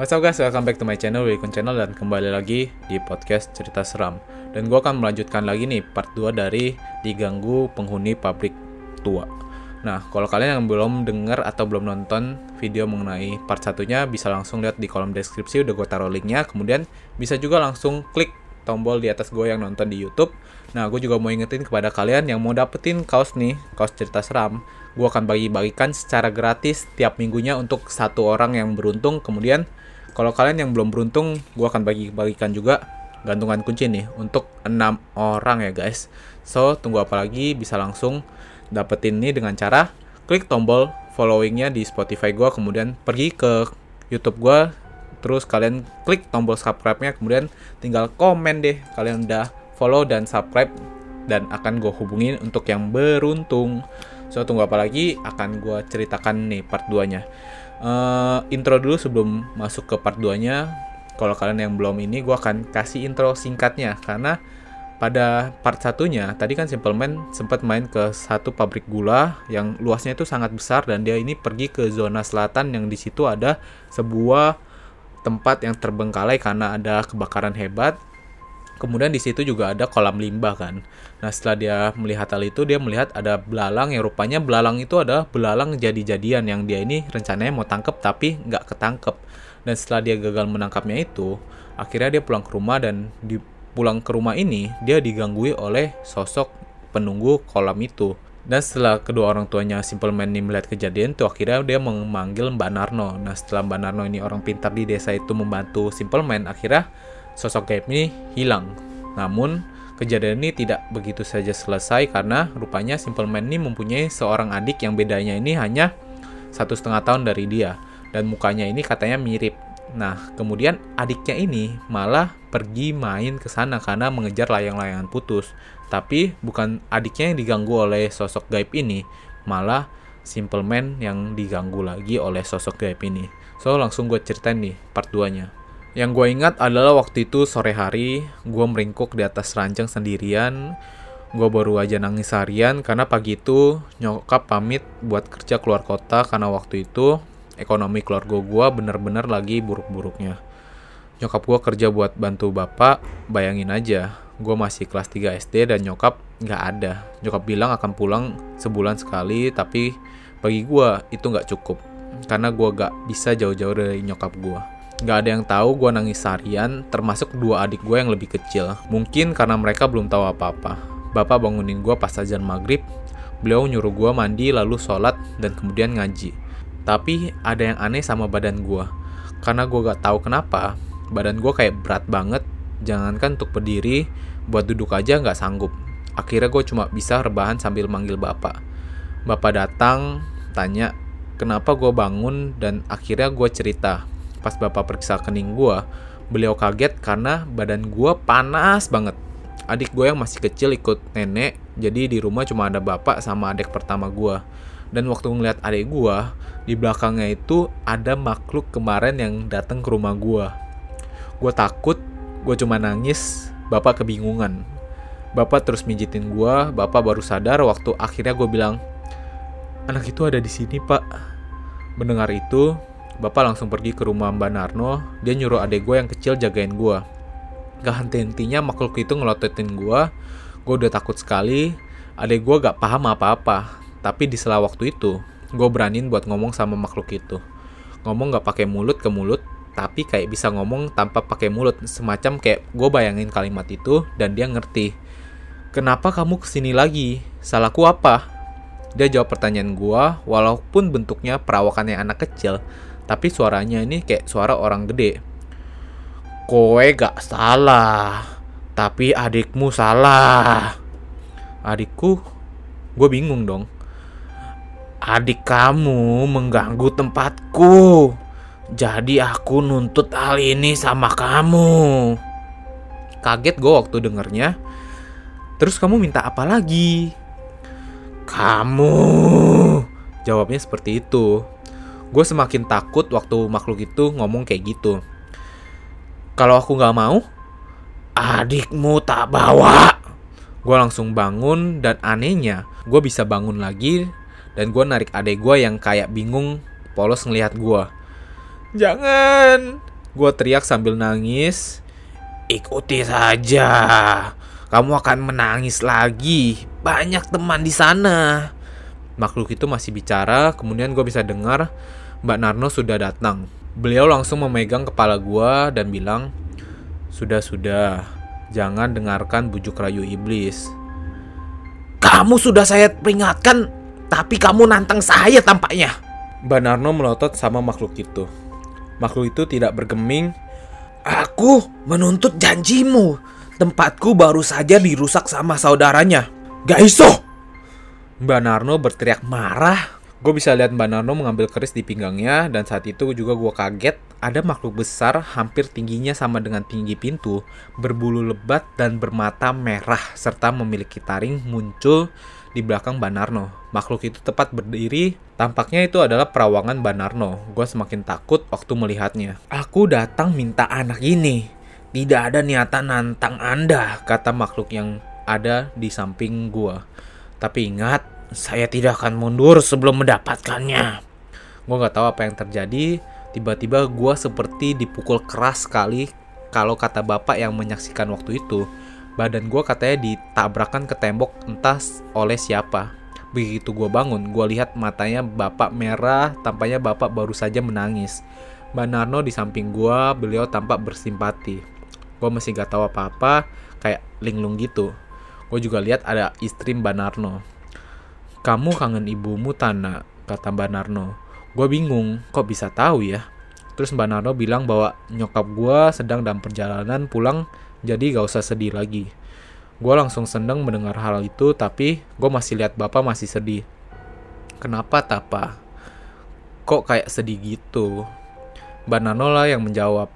What's up guys, welcome back to my channel, Wikun Channel dan kembali lagi di podcast cerita seram. Dan gue akan melanjutkan lagi nih part 2 dari Diganggu Penghuni Pabrik Tua. Nah, kalau kalian yang belum denger atau belum nonton video mengenai part satunya bisa langsung lihat di kolom deskripsi udah gue taruh linknya. Kemudian bisa juga langsung klik tombol di atas gue yang nonton di YouTube. Nah, gue juga mau ingetin kepada kalian yang mau dapetin kaos nih, kaos cerita seram Gue akan bagi-bagikan secara gratis tiap minggunya untuk satu orang yang beruntung. Kemudian kalau kalian yang belum beruntung, gue akan bagi-bagikan juga gantungan kunci nih untuk enam orang ya guys. So, tunggu apa lagi? Bisa langsung dapetin ini dengan cara klik tombol followingnya di Spotify gue, kemudian pergi ke YouTube gue, terus kalian klik tombol subscribe-nya, kemudian tinggal komen deh kalian udah follow dan subscribe dan akan gue hubungin untuk yang beruntung. So, tunggu apa lagi? Akan gue ceritakan nih part 2-nya uh, intro dulu sebelum masuk ke part 2-nya. Kalau kalian yang belum ini, gue akan kasih intro singkatnya karena pada part satunya tadi kan Simple Man sempat main ke satu pabrik gula yang luasnya itu sangat besar dan dia ini pergi ke zona selatan yang di situ ada sebuah tempat yang terbengkalai karena ada kebakaran hebat Kemudian di situ juga ada kolam limbah kan. Nah setelah dia melihat hal itu dia melihat ada belalang yang rupanya belalang itu adalah belalang jadi-jadian yang dia ini rencananya mau tangkep tapi nggak ketangkep. Dan setelah dia gagal menangkapnya itu, akhirnya dia pulang ke rumah dan di pulang ke rumah ini dia diganggui oleh sosok penunggu kolam itu. Dan setelah kedua orang tuanya Simple Man ini melihat kejadian itu akhirnya dia memanggil Mbak Narno. Nah setelah Mbak Narno ini orang pintar di desa itu membantu Simple Man, akhirnya sosok gaib ini hilang. Namun, kejadian ini tidak begitu saja selesai karena rupanya Simple Man ini mempunyai seorang adik yang bedanya ini hanya satu setengah tahun dari dia dan mukanya ini katanya mirip. Nah, kemudian adiknya ini malah pergi main ke sana karena mengejar layang-layangan putus. Tapi bukan adiknya yang diganggu oleh sosok gaib ini, malah Simple Man yang diganggu lagi oleh sosok gaib ini. So, langsung gue ceritain nih part 2-nya. Yang gue ingat adalah waktu itu sore hari, gue meringkuk di atas ranjang sendirian. Gue baru aja nangis harian karena pagi itu nyokap pamit buat kerja keluar kota karena waktu itu ekonomi keluarga gue bener-bener lagi buruk-buruknya. Nyokap gue kerja buat bantu bapak, bayangin aja, gue masih kelas 3 SD dan nyokap nggak ada. Nyokap bilang akan pulang sebulan sekali, tapi bagi gue itu nggak cukup. Karena gue gak bisa jauh-jauh dari nyokap gue. Gak ada yang tahu gue nangis seharian, termasuk dua adik gue yang lebih kecil. Mungkin karena mereka belum tahu apa-apa. Bapak bangunin gue pas azan maghrib, beliau nyuruh gue mandi lalu sholat dan kemudian ngaji. Tapi ada yang aneh sama badan gue. Karena gue gak tahu kenapa, badan gue kayak berat banget. Jangankan untuk berdiri, buat duduk aja gak sanggup. Akhirnya gue cuma bisa rebahan sambil manggil bapak. Bapak datang, tanya kenapa gue bangun dan akhirnya gue cerita Pas bapak periksa kening gue, beliau kaget karena badan gue panas banget. Adik gue yang masih kecil ikut nenek, jadi di rumah cuma ada bapak sama adik pertama gue. Dan waktu ngeliat adik gue, di belakangnya itu ada makhluk kemarin yang datang ke rumah gue. Gue takut, gue cuma nangis, bapak kebingungan. Bapak terus mijitin gue, bapak baru sadar waktu akhirnya gue bilang, anak itu ada di sini pak. Mendengar itu, Bapak langsung pergi ke rumah Mbak Narno, dia nyuruh adek gue yang kecil jagain gue. Gak henti-hentinya makhluk itu ngelototin gue, gue udah takut sekali, adek gue gak paham apa-apa. Tapi di sela waktu itu, gue beraniin buat ngomong sama makhluk itu. Ngomong gak pakai mulut ke mulut, tapi kayak bisa ngomong tanpa pakai mulut. Semacam kayak gue bayangin kalimat itu dan dia ngerti. Kenapa kamu ke sini lagi? Salahku apa? Dia jawab pertanyaan gue, walaupun bentuknya perawakannya anak kecil, tapi suaranya ini kayak suara orang gede. Kowe gak salah, tapi adikmu salah. Adikku, gue bingung dong. Adik kamu mengganggu tempatku. Jadi aku nuntut hal ini sama kamu. Kaget gue waktu dengernya. Terus kamu minta apa lagi? Kamu. Jawabnya seperti itu gue semakin takut waktu makhluk itu ngomong kayak gitu. Kalau aku nggak mau, adikmu tak bawa. Gue langsung bangun dan anehnya gue bisa bangun lagi dan gue narik adik gue yang kayak bingung polos ngelihat gue. Jangan, Gue teriak sambil nangis. Ikuti saja. Kamu akan menangis lagi. Banyak teman di sana. Makhluk itu masih bicara, kemudian gue bisa dengar Mbak Narno sudah datang. Beliau langsung memegang kepala gue dan bilang, Sudah-sudah, jangan dengarkan bujuk rayu iblis. Kamu sudah saya peringatkan, tapi kamu nantang saya tampaknya. Mbak Narno melotot sama makhluk itu. Makhluk itu tidak bergeming. Aku menuntut janjimu. Tempatku baru saja dirusak sama saudaranya. Gaiso! Mbak Narno berteriak marah. Gue bisa lihat Mbak Narno mengambil keris di pinggangnya dan saat itu juga gue kaget ada makhluk besar hampir tingginya sama dengan tinggi pintu, berbulu lebat dan bermata merah serta memiliki taring muncul di belakang Mbak Narno. Makhluk itu tepat berdiri, tampaknya itu adalah perawangan Mbak Narno. Gue semakin takut waktu melihatnya. Aku datang minta anak ini. Tidak ada niatan nantang Anda, kata makhluk yang ada di samping gua. Tapi ingat, saya tidak akan mundur sebelum mendapatkannya. Gue gak tahu apa yang terjadi. Tiba-tiba gue seperti dipukul keras sekali. Kalau kata bapak yang menyaksikan waktu itu, badan gue katanya ditabrakan ke tembok entah oleh siapa. Begitu gue bangun, gue lihat matanya bapak merah, tampaknya bapak baru saja menangis. Mbak Narno di samping gue, beliau tampak bersimpati. Gue masih gak tahu apa-apa, kayak linglung gitu. Gue juga lihat ada istri Mbak Narno. Kamu kangen ibumu, Tana, kata Mbak Narno. Gue bingung, kok bisa tahu ya? Terus Mbak Narno bilang bahwa nyokap gue sedang dalam perjalanan pulang, jadi gak usah sedih lagi. Gue langsung seneng mendengar hal itu, tapi gue masih lihat bapak masih sedih. Kenapa, Tapa? Kok kayak sedih gitu? Mbak Narno lah yang menjawab.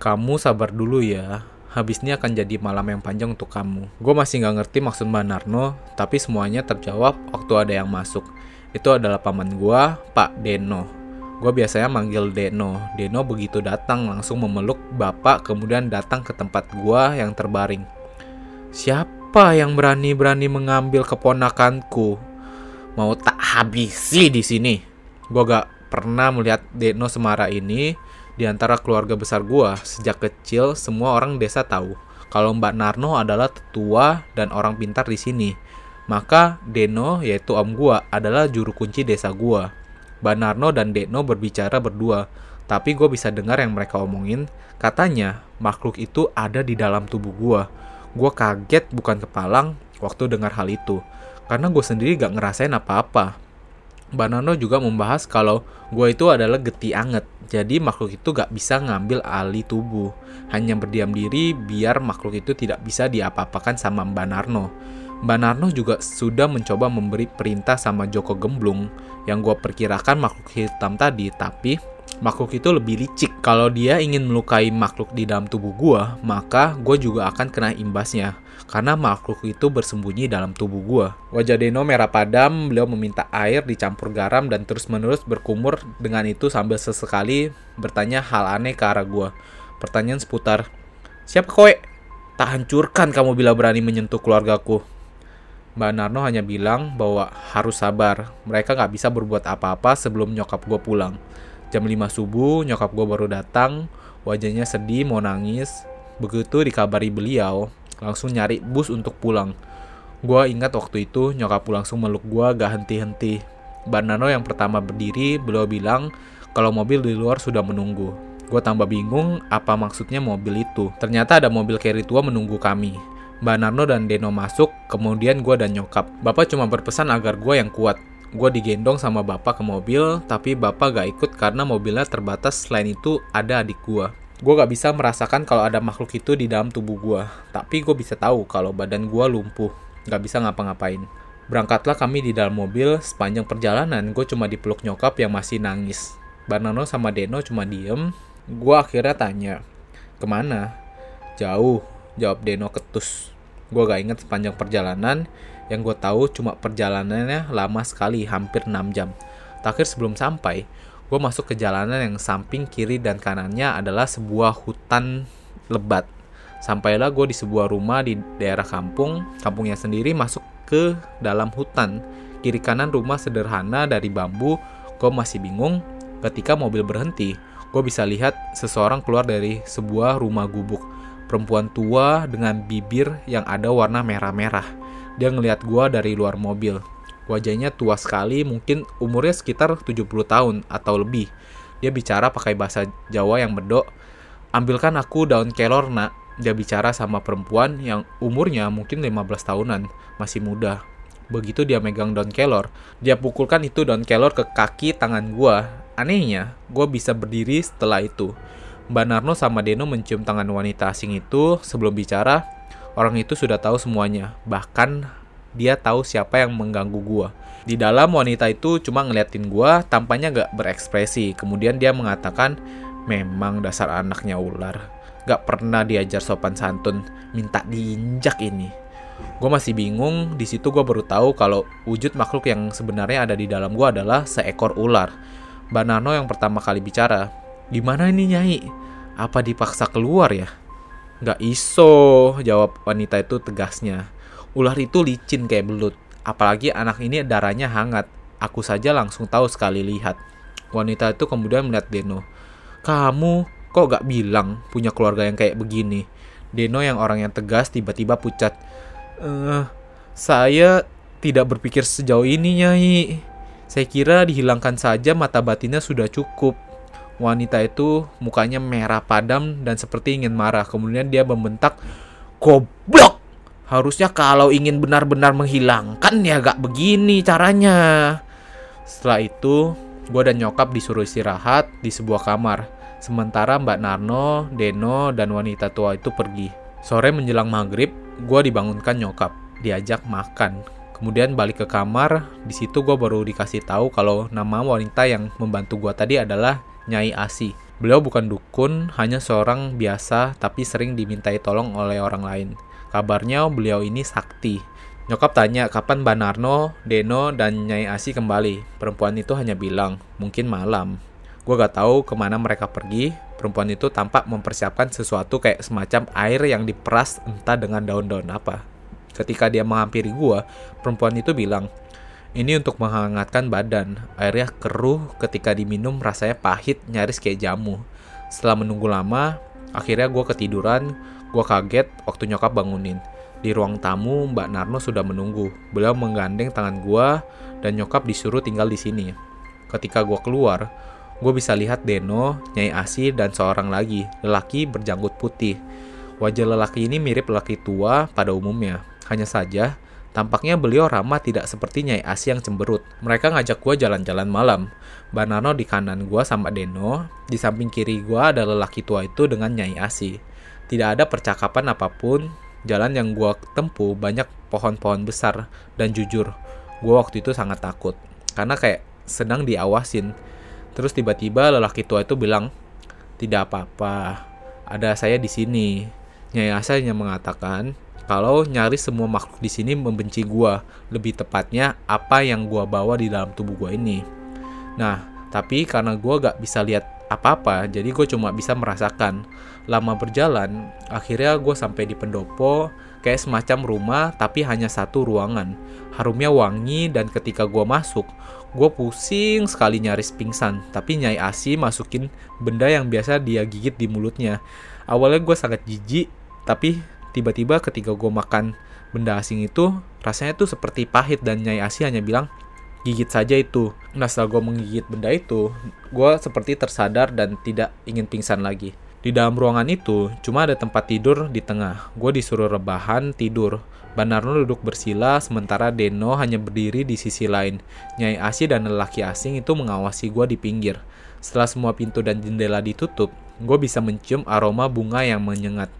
Kamu sabar dulu ya, habis ini akan jadi malam yang panjang untuk kamu. Gue masih nggak ngerti maksud Mbak Narno, tapi semuanya terjawab waktu ada yang masuk. Itu adalah paman gue, Pak Deno. Gue biasanya manggil Deno. Deno begitu datang langsung memeluk bapak, kemudian datang ke tempat gue yang terbaring. Siapa yang berani-berani mengambil keponakanku? Mau tak habisi di sini? Gue gak pernah melihat Deno semarah ini di antara keluarga besar gua, sejak kecil semua orang desa tahu kalau Mbak Narno adalah tetua dan orang pintar di sini. Maka Deno, yaitu om gua, adalah juru kunci desa gua. Mbak Narno dan Deno berbicara berdua, tapi gue bisa dengar yang mereka omongin. Katanya, makhluk itu ada di dalam tubuh gua. Gue kaget bukan kepalang waktu dengar hal itu, karena gue sendiri gak ngerasain apa-apa. Mbak Nano juga membahas kalau gue itu adalah geti anget, jadi makhluk itu gak bisa ngambil alih tubuh. Hanya berdiam diri biar makhluk itu tidak bisa diapa-apakan sama Mbak Narno. Mbak Narno juga sudah mencoba memberi perintah sama Joko Gemblung yang gue perkirakan makhluk hitam tadi, tapi makhluk itu lebih licik. Kalau dia ingin melukai makhluk di dalam tubuh gue, maka gue juga akan kena imbasnya karena makhluk itu bersembunyi dalam tubuh gua. Wajah Deno merah padam, beliau meminta air dicampur garam dan terus-menerus berkumur dengan itu sambil sesekali bertanya hal aneh ke arah gua. Pertanyaan seputar, Siapa kowe? Tak hancurkan kamu bila berani menyentuh keluargaku. Mbak Narno hanya bilang bahwa harus sabar, mereka nggak bisa berbuat apa-apa sebelum nyokap gue pulang. Jam 5 subuh, nyokap gue baru datang, wajahnya sedih mau nangis. Begitu dikabari beliau, langsung nyari bus untuk pulang. Gua ingat waktu itu nyokap langsung meluk gua gak henti-henti. Banano yang pertama berdiri, beliau bilang kalau mobil di luar sudah menunggu. Gue tambah bingung apa maksudnya mobil itu. Ternyata ada mobil carry tua menunggu kami. Mbak Narno dan Deno masuk, kemudian gue dan nyokap. Bapak cuma berpesan agar gue yang kuat. Gue digendong sama bapak ke mobil, tapi bapak gak ikut karena mobilnya terbatas. Selain itu, ada adik gue. Gue gak bisa merasakan kalau ada makhluk itu di dalam tubuh gue, tapi gue bisa tahu kalau badan gue lumpuh, gak bisa ngapa-ngapain. Berangkatlah kami di dalam mobil, sepanjang perjalanan gue cuma dipeluk nyokap yang masih nangis. Banano sama Deno cuma diem, gue akhirnya tanya, ke mana? Jauh, jawab Deno ketus. Gue gak inget sepanjang perjalanan, yang gue tahu cuma perjalanannya lama sekali, hampir 6 jam. Terakhir sebelum sampai, gue masuk ke jalanan yang samping kiri dan kanannya adalah sebuah hutan lebat. Sampailah gue di sebuah rumah di daerah kampung, kampungnya sendiri masuk ke dalam hutan. Kiri kanan rumah sederhana dari bambu, gue masih bingung ketika mobil berhenti. gue bisa lihat seseorang keluar dari sebuah rumah gubuk. Perempuan tua dengan bibir yang ada warna merah-merah. Dia ngelihat gue dari luar mobil. Wajahnya tua sekali, mungkin umurnya sekitar 70 tahun atau lebih. Dia bicara pakai bahasa Jawa yang bedok. Ambilkan aku daun kelor, nak. Dia bicara sama perempuan yang umurnya mungkin 15 tahunan, masih muda. Begitu dia megang daun kelor, dia pukulkan itu daun kelor ke kaki tangan gua. Anehnya, gua bisa berdiri setelah itu. Mbak Narno sama Deno mencium tangan wanita asing itu sebelum bicara. Orang itu sudah tahu semuanya, bahkan dia tahu siapa yang mengganggu gua. Di dalam wanita itu cuma ngeliatin gua, tampaknya gak berekspresi. Kemudian dia mengatakan, memang dasar anaknya ular. Gak pernah diajar sopan santun, minta diinjak ini. Gue masih bingung, di situ gue baru tahu kalau wujud makhluk yang sebenarnya ada di dalam gue adalah seekor ular. Mbak Nano yang pertama kali bicara, gimana ini nyai? Apa dipaksa keluar ya? Gak iso, jawab wanita itu tegasnya. Ular itu licin kayak belut, apalagi anak ini darahnya hangat. Aku saja langsung tahu sekali lihat. Wanita itu kemudian melihat Deno. Kamu kok gak bilang punya keluarga yang kayak begini? Deno yang orang yang tegas tiba-tiba pucat. Uh, saya tidak berpikir sejauh ini, Nyai. Saya kira dihilangkan saja mata batinnya sudah cukup. Wanita itu mukanya merah padam dan seperti ingin marah. Kemudian dia membentak, Goblok! Harusnya kalau ingin benar-benar menghilangkan ya gak begini caranya. Setelah itu, gue dan nyokap disuruh istirahat di sebuah kamar. Sementara Mbak Narno, Deno, dan wanita tua itu pergi. Sore menjelang maghrib, gue dibangunkan nyokap, diajak makan. Kemudian balik ke kamar, di situ gue baru dikasih tahu kalau nama wanita yang membantu gue tadi adalah Nyai Asi. Beliau bukan dukun, hanya seorang biasa tapi sering dimintai tolong oleh orang lain. Kabarnya beliau ini sakti. Nyokap tanya kapan Mbak Narno, Deno, dan Nyai Asi kembali. Perempuan itu hanya bilang, mungkin malam. Gue gak tahu ke mana mereka pergi. Perempuan itu tampak mempersiapkan sesuatu kayak semacam air yang diperas entah dengan daun-daun apa. Ketika dia menghampiri gue, perempuan itu bilang, ini untuk menghangatkan badan. Airnya keruh ketika diminum rasanya pahit nyaris kayak jamu. Setelah menunggu lama, akhirnya gue ketiduran. Gue kaget waktu nyokap bangunin. Di ruang tamu, Mbak Narno sudah menunggu. Beliau menggandeng tangan gue dan nyokap disuruh tinggal di sini. Ketika gue keluar, gue bisa lihat Deno, Nyai Asi, dan seorang lagi, lelaki berjanggut putih. Wajah lelaki ini mirip lelaki tua pada umumnya. Hanya saja, Tampaknya beliau ramah tidak seperti Nyai Asi yang cemberut. Mereka ngajak gue jalan-jalan malam. Banano di kanan gue sama Deno, di samping kiri gue ada lelaki tua itu dengan Nyai Asi. Tidak ada percakapan apa pun, jalan yang gue tempuh banyak pohon-pohon besar, dan jujur, gue waktu itu sangat takut. Karena kayak sedang diawasin. Terus tiba-tiba lelaki tua itu bilang, tidak apa-apa, ada saya di sini. Nyai Asi hanya mengatakan, kalau nyaris semua makhluk di sini membenci gua, lebih tepatnya apa yang gua bawa di dalam tubuh gua ini. Nah, tapi karena gua gak bisa lihat apa-apa, jadi gue cuma bisa merasakan. Lama berjalan, akhirnya gue sampai di pendopo, kayak semacam rumah tapi hanya satu ruangan. Harumnya wangi dan ketika gue masuk, gue pusing sekali nyaris pingsan. Tapi Nyai Asi masukin benda yang biasa dia gigit di mulutnya. Awalnya gue sangat jijik, tapi tiba-tiba ketika gue makan benda asing itu rasanya tuh seperti pahit dan Nyai Asi hanya bilang gigit saja itu. Nah setelah gue menggigit benda itu, gue seperti tersadar dan tidak ingin pingsan lagi. Di dalam ruangan itu, cuma ada tempat tidur di tengah. Gue disuruh rebahan tidur. Banarno duduk bersila, sementara Deno hanya berdiri di sisi lain. Nyai Asi dan lelaki asing itu mengawasi gue di pinggir. Setelah semua pintu dan jendela ditutup, gue bisa mencium aroma bunga yang menyengat.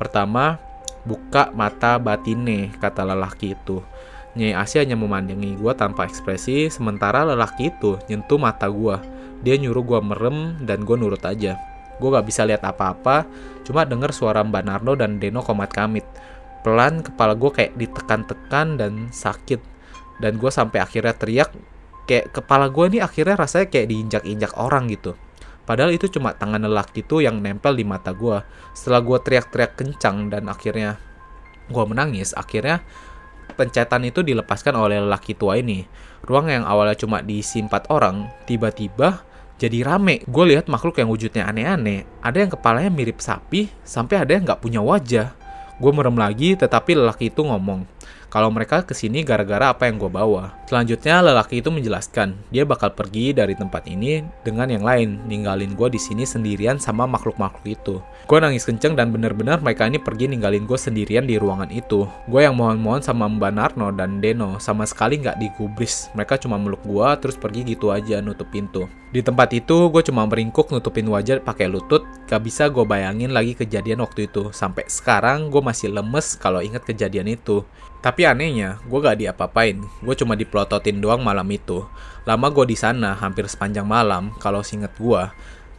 Pertama, Buka mata batine, kata lelaki itu. Nyai Asia hanya memandangi gue tanpa ekspresi, sementara lelaki itu nyentuh mata gue. Dia nyuruh gue merem dan gue nurut aja. Gue gak bisa lihat apa-apa, cuma denger suara Mbak Narno dan Deno komat kamit. Pelan kepala gue kayak ditekan-tekan dan sakit. Dan gue sampai akhirnya teriak, kayak kepala gue nih akhirnya rasanya kayak diinjak-injak orang gitu. Padahal itu cuma tangan lelaki itu yang nempel di mata gue. Setelah gue teriak-teriak kencang dan akhirnya gue menangis, akhirnya pencetan itu dilepaskan oleh lelaki tua ini. Ruang yang awalnya cuma diisi empat orang, tiba-tiba jadi rame. Gue lihat makhluk yang wujudnya aneh-aneh. Ada yang kepalanya mirip sapi, sampai ada yang nggak punya wajah. Gue merem lagi, tetapi lelaki itu ngomong, kalau mereka ke sini gara-gara apa yang gue bawa. Selanjutnya lelaki itu menjelaskan, dia bakal pergi dari tempat ini dengan yang lain, ninggalin gue di sini sendirian sama makhluk-makhluk itu. Gue nangis kenceng dan bener-bener mereka ini pergi ninggalin gue sendirian di ruangan itu. Gue yang mohon-mohon sama Mbak Narno dan Deno sama sekali nggak digubris. Mereka cuma meluk gue terus pergi gitu aja nutup pintu. Di tempat itu gue cuma meringkuk nutupin wajah pakai lutut, gak bisa gue bayangin lagi kejadian waktu itu. Sampai sekarang gue masih lemes kalau inget kejadian itu. Tapi anehnya, gue gak diapa-apain. Gue cuma dipelototin doang malam itu. Lama gue di sana hampir sepanjang malam, kalau singet gue.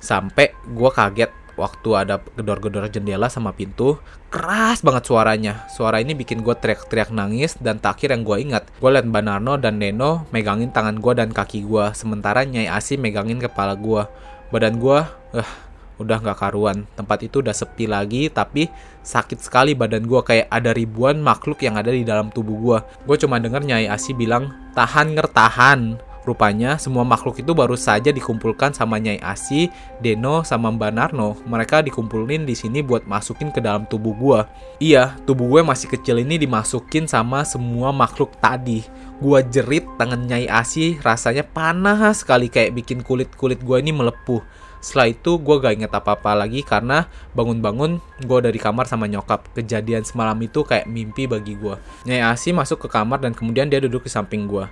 Sampai gue kaget waktu ada gedor-gedor jendela sama pintu. Keras banget suaranya. Suara ini bikin gue teriak-teriak nangis dan terakhir yang gue ingat. Gue liat Banarno dan Neno megangin tangan gue dan kaki gue. Sementara Nyai Asi megangin kepala gue. Badan gue, uh, udah nggak karuan. Tempat itu udah sepi lagi, tapi sakit sekali badan gue kayak ada ribuan makhluk yang ada di dalam tubuh gue. Gue cuma denger Nyai Asi bilang, tahan ngertahan. Rupanya semua makhluk itu baru saja dikumpulkan sama Nyai Asi, Deno, sama Mbak Narno. Mereka dikumpulin di sini buat masukin ke dalam tubuh gue. Iya, tubuh gue masih kecil ini dimasukin sama semua makhluk tadi. Gue jerit tangan Nyai Asi rasanya panas sekali kayak bikin kulit-kulit gue ini melepuh. Setelah itu gue gak inget apa-apa lagi karena bangun-bangun gue dari kamar sama nyokap. Kejadian semalam itu kayak mimpi bagi gue. Nyai Asi masuk ke kamar dan kemudian dia duduk di samping gue.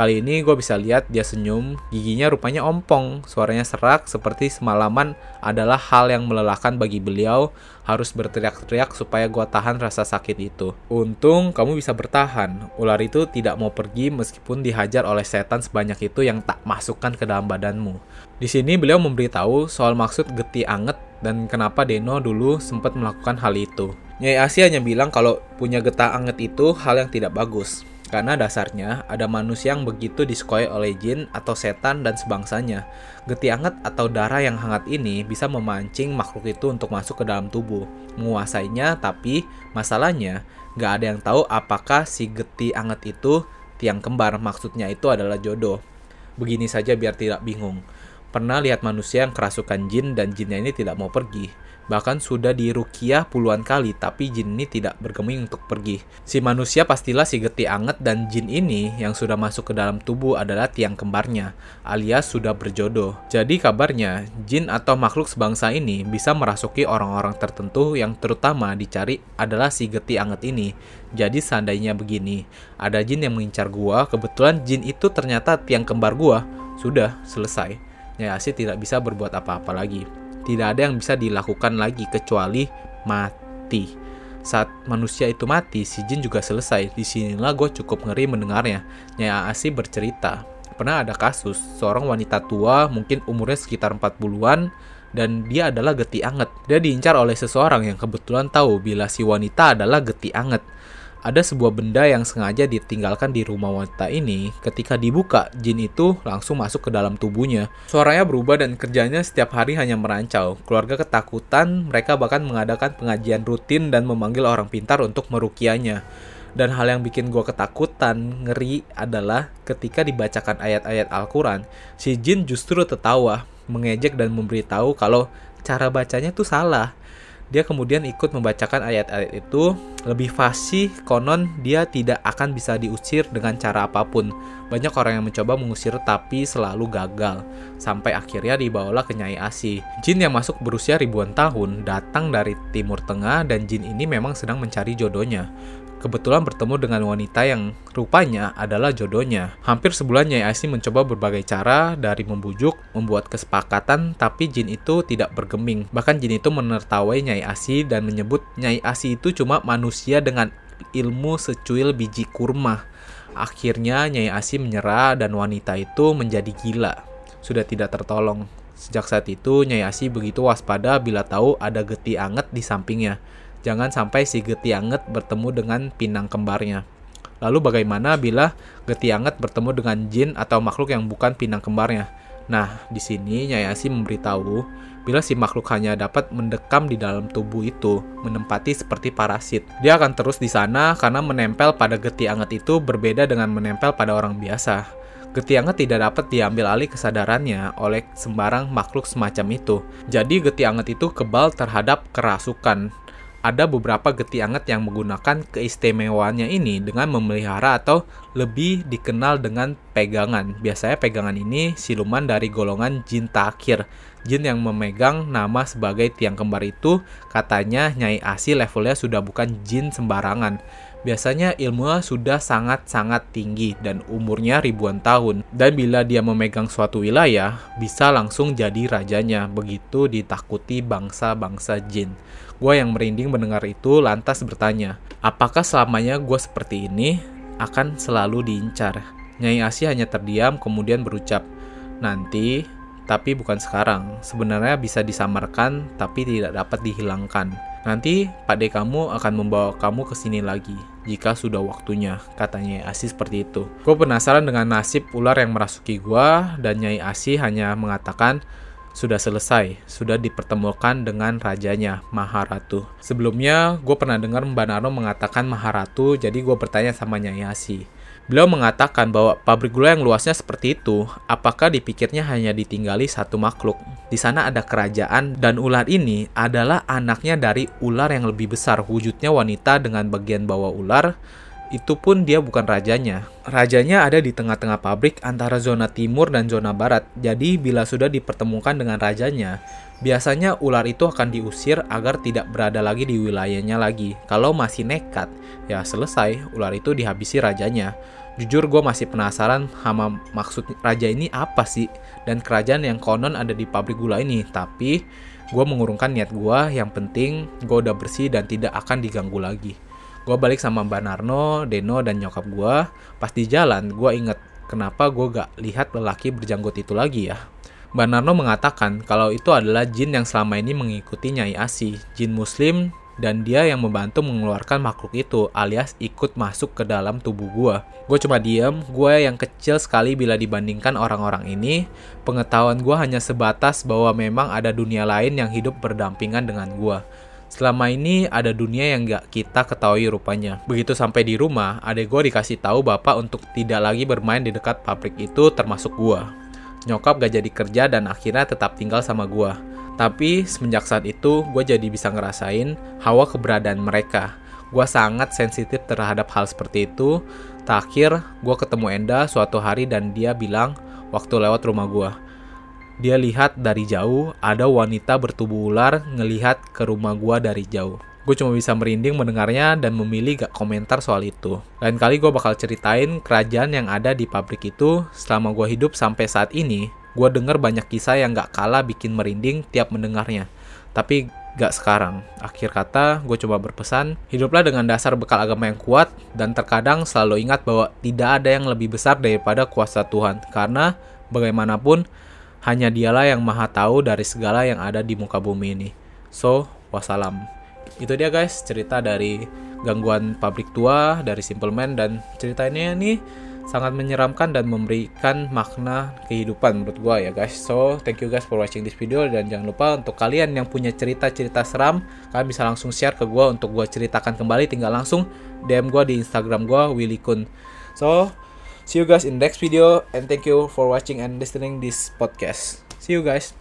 Kali ini gue bisa lihat dia senyum, giginya rupanya ompong, suaranya serak seperti semalaman adalah hal yang melelahkan bagi beliau, harus berteriak-teriak supaya gue tahan rasa sakit itu. Untung kamu bisa bertahan, ular itu tidak mau pergi meskipun dihajar oleh setan sebanyak itu yang tak masukkan ke dalam badanmu. Di sini beliau memberitahu soal maksud geti anget dan kenapa Deno dulu sempat melakukan hal itu. Nyai Asia hanya bilang kalau punya getah anget itu hal yang tidak bagus. Karena dasarnya ada manusia yang begitu disukai oleh jin atau setan dan sebangsanya. Geti anget atau darah yang hangat ini bisa memancing makhluk itu untuk masuk ke dalam tubuh, menguasainya. Tapi masalahnya nggak ada yang tahu apakah si geti anget itu tiang kembar. Maksudnya itu adalah jodoh. Begini saja biar tidak bingung. Pernah lihat manusia yang kerasukan jin dan jinnya ini tidak mau pergi Bahkan sudah dirukiah puluhan kali, tapi jin ini tidak bergeming untuk pergi. Si manusia pastilah si geti anget dan jin ini yang sudah masuk ke dalam tubuh adalah tiang kembarnya, alias sudah berjodoh. Jadi kabarnya, jin atau makhluk sebangsa ini bisa merasuki orang-orang tertentu yang terutama dicari adalah si geti anget ini. Jadi seandainya begini, ada jin yang mengincar gua, kebetulan jin itu ternyata tiang kembar gua, sudah selesai. Nyai tidak bisa berbuat apa-apa lagi tidak ada yang bisa dilakukan lagi kecuali mati. Saat manusia itu mati, si jin juga selesai. Di sinilah gue cukup ngeri mendengarnya. Nyai Asi bercerita, pernah ada kasus seorang wanita tua, mungkin umurnya sekitar 40-an, dan dia adalah geti anget. Dia diincar oleh seseorang yang kebetulan tahu bila si wanita adalah geti anget ada sebuah benda yang sengaja ditinggalkan di rumah wanita ini. Ketika dibuka, jin itu langsung masuk ke dalam tubuhnya. Suaranya berubah dan kerjanya setiap hari hanya merancau. Keluarga ketakutan, mereka bahkan mengadakan pengajian rutin dan memanggil orang pintar untuk merukianya. Dan hal yang bikin gue ketakutan, ngeri adalah ketika dibacakan ayat-ayat Al-Quran, si jin justru tertawa, mengejek dan memberitahu kalau cara bacanya tuh salah dia kemudian ikut membacakan ayat-ayat itu. Lebih fasih konon dia tidak akan bisa diusir dengan cara apa pun. Banyak orang yang mencoba mengusir tapi selalu gagal. Sampai akhirnya dibawalah ke Nyai Asi jin yang masuk berusia ribuan tahun datang dari timur tengah dan jin ini memang sedang mencari jodohnya kebetulan bertemu dengan wanita yang rupanya adalah jodohnya. Hampir sebulan Nyai Asi mencoba berbagai cara dari membujuk, membuat kesepakatan, tapi jin itu tidak bergeming. Bahkan jin itu menertawai Nyai Asi dan menyebut Nyai Asi itu cuma manusia dengan ilmu secuil biji kurma. Akhirnya Nyai Asi menyerah dan wanita itu menjadi gila. Sudah tidak tertolong. Sejak saat itu Nyai Asi begitu waspada bila tahu ada geti anget di sampingnya. Jangan sampai si Geti Anget bertemu dengan pinang kembarnya. Lalu bagaimana bila Geti Anget bertemu dengan jin atau makhluk yang bukan pinang kembarnya? Nah, di sini Nyai Asi memberitahu bila si makhluk hanya dapat mendekam di dalam tubuh itu, menempati seperti parasit. Dia akan terus di sana karena menempel pada geti anget itu berbeda dengan menempel pada orang biasa. Getih anget tidak dapat diambil alih kesadarannya oleh sembarang makhluk semacam itu. Jadi getih anget itu kebal terhadap kerasukan. Ada beberapa getih anget yang menggunakan keistimewaannya ini dengan memelihara atau lebih dikenal dengan pegangan. Biasanya pegangan ini siluman dari golongan jin takhir. Jin yang memegang nama sebagai tiang kembar itu katanya Nyai Asi levelnya sudah bukan jin sembarangan biasanya ilmunya sudah sangat-sangat tinggi dan umurnya ribuan tahun. Dan bila dia memegang suatu wilayah, bisa langsung jadi rajanya, begitu ditakuti bangsa-bangsa jin. Gue yang merinding mendengar itu lantas bertanya, apakah selamanya gue seperti ini akan selalu diincar? Nyai Asi hanya terdiam kemudian berucap, nanti tapi bukan sekarang. Sebenarnya bisa disamarkan tapi tidak dapat dihilangkan. Nanti Pak D kamu akan membawa kamu ke sini lagi jika sudah waktunya, katanya Asi seperti itu. Gue penasaran dengan nasib ular yang merasuki gue dan Nyai Asi hanya mengatakan sudah selesai, sudah dipertemukan dengan rajanya, Maharatu. Sebelumnya, gue pernah dengar Mbak Nano mengatakan Maharatu, jadi gue bertanya sama Nyai Asi. Beliau mengatakan bahwa pabrik gula yang luasnya seperti itu, apakah dipikirnya hanya ditinggali satu makhluk? Di sana ada kerajaan dan ular ini adalah anaknya dari ular yang lebih besar, wujudnya wanita dengan bagian bawah ular, itu pun dia bukan rajanya. Rajanya ada di tengah-tengah pabrik antara zona timur dan zona barat. Jadi bila sudah dipertemukan dengan rajanya, biasanya ular itu akan diusir agar tidak berada lagi di wilayahnya lagi. Kalau masih nekat, ya selesai, ular itu dihabisi rajanya. Jujur gue masih penasaran sama maksud raja ini apa sih dan kerajaan yang konon ada di pabrik gula ini. Tapi gue mengurungkan niat gue, yang penting gue udah bersih dan tidak akan diganggu lagi. Gue balik sama Mbak Narno, Deno, dan nyokap gue. Pas di jalan, gue inget kenapa gue gak lihat lelaki berjanggut itu lagi ya. Mbak Narno mengatakan kalau itu adalah jin yang selama ini mengikuti Nyai Asi, jin muslim dan dia yang membantu mengeluarkan makhluk itu alias ikut masuk ke dalam tubuh gue. Gue cuma diem, gue yang kecil sekali bila dibandingkan orang-orang ini. Pengetahuan gue hanya sebatas bahwa memang ada dunia lain yang hidup berdampingan dengan gue. Selama ini ada dunia yang gak kita ketahui rupanya. Begitu sampai di rumah, adek gue dikasih tahu bapak untuk tidak lagi bermain di dekat pabrik itu termasuk gue. Nyokap gak jadi kerja dan akhirnya tetap tinggal sama gue. Tapi semenjak saat itu, gue jadi bisa ngerasain hawa keberadaan mereka. Gue sangat sensitif terhadap hal seperti itu. Terakhir, gue ketemu Enda suatu hari dan dia bilang waktu lewat rumah gue. Dia lihat dari jauh ada wanita bertubuh ular ngelihat ke rumah gue dari jauh. Gue cuma bisa merinding mendengarnya dan memilih gak komentar soal itu. Lain kali gue bakal ceritain kerajaan yang ada di pabrik itu selama gue hidup sampai saat ini gue denger banyak kisah yang gak kalah bikin merinding tiap mendengarnya. Tapi gak sekarang. Akhir kata, gue coba berpesan, hiduplah dengan dasar bekal agama yang kuat, dan terkadang selalu ingat bahwa tidak ada yang lebih besar daripada kuasa Tuhan. Karena, bagaimanapun, hanya dialah yang maha tahu dari segala yang ada di muka bumi ini. So, wassalam. Itu dia guys, cerita dari gangguan pabrik tua, dari Simple Man, dan ceritanya nih sangat menyeramkan dan memberikan makna kehidupan menurut gua ya guys. So, thank you guys for watching this video dan jangan lupa untuk kalian yang punya cerita-cerita seram, kalian bisa langsung share ke gua untuk gua ceritakan kembali tinggal langsung DM gua di Instagram gua Willy Kun. So, see you guys in next video and thank you for watching and listening this podcast. See you guys.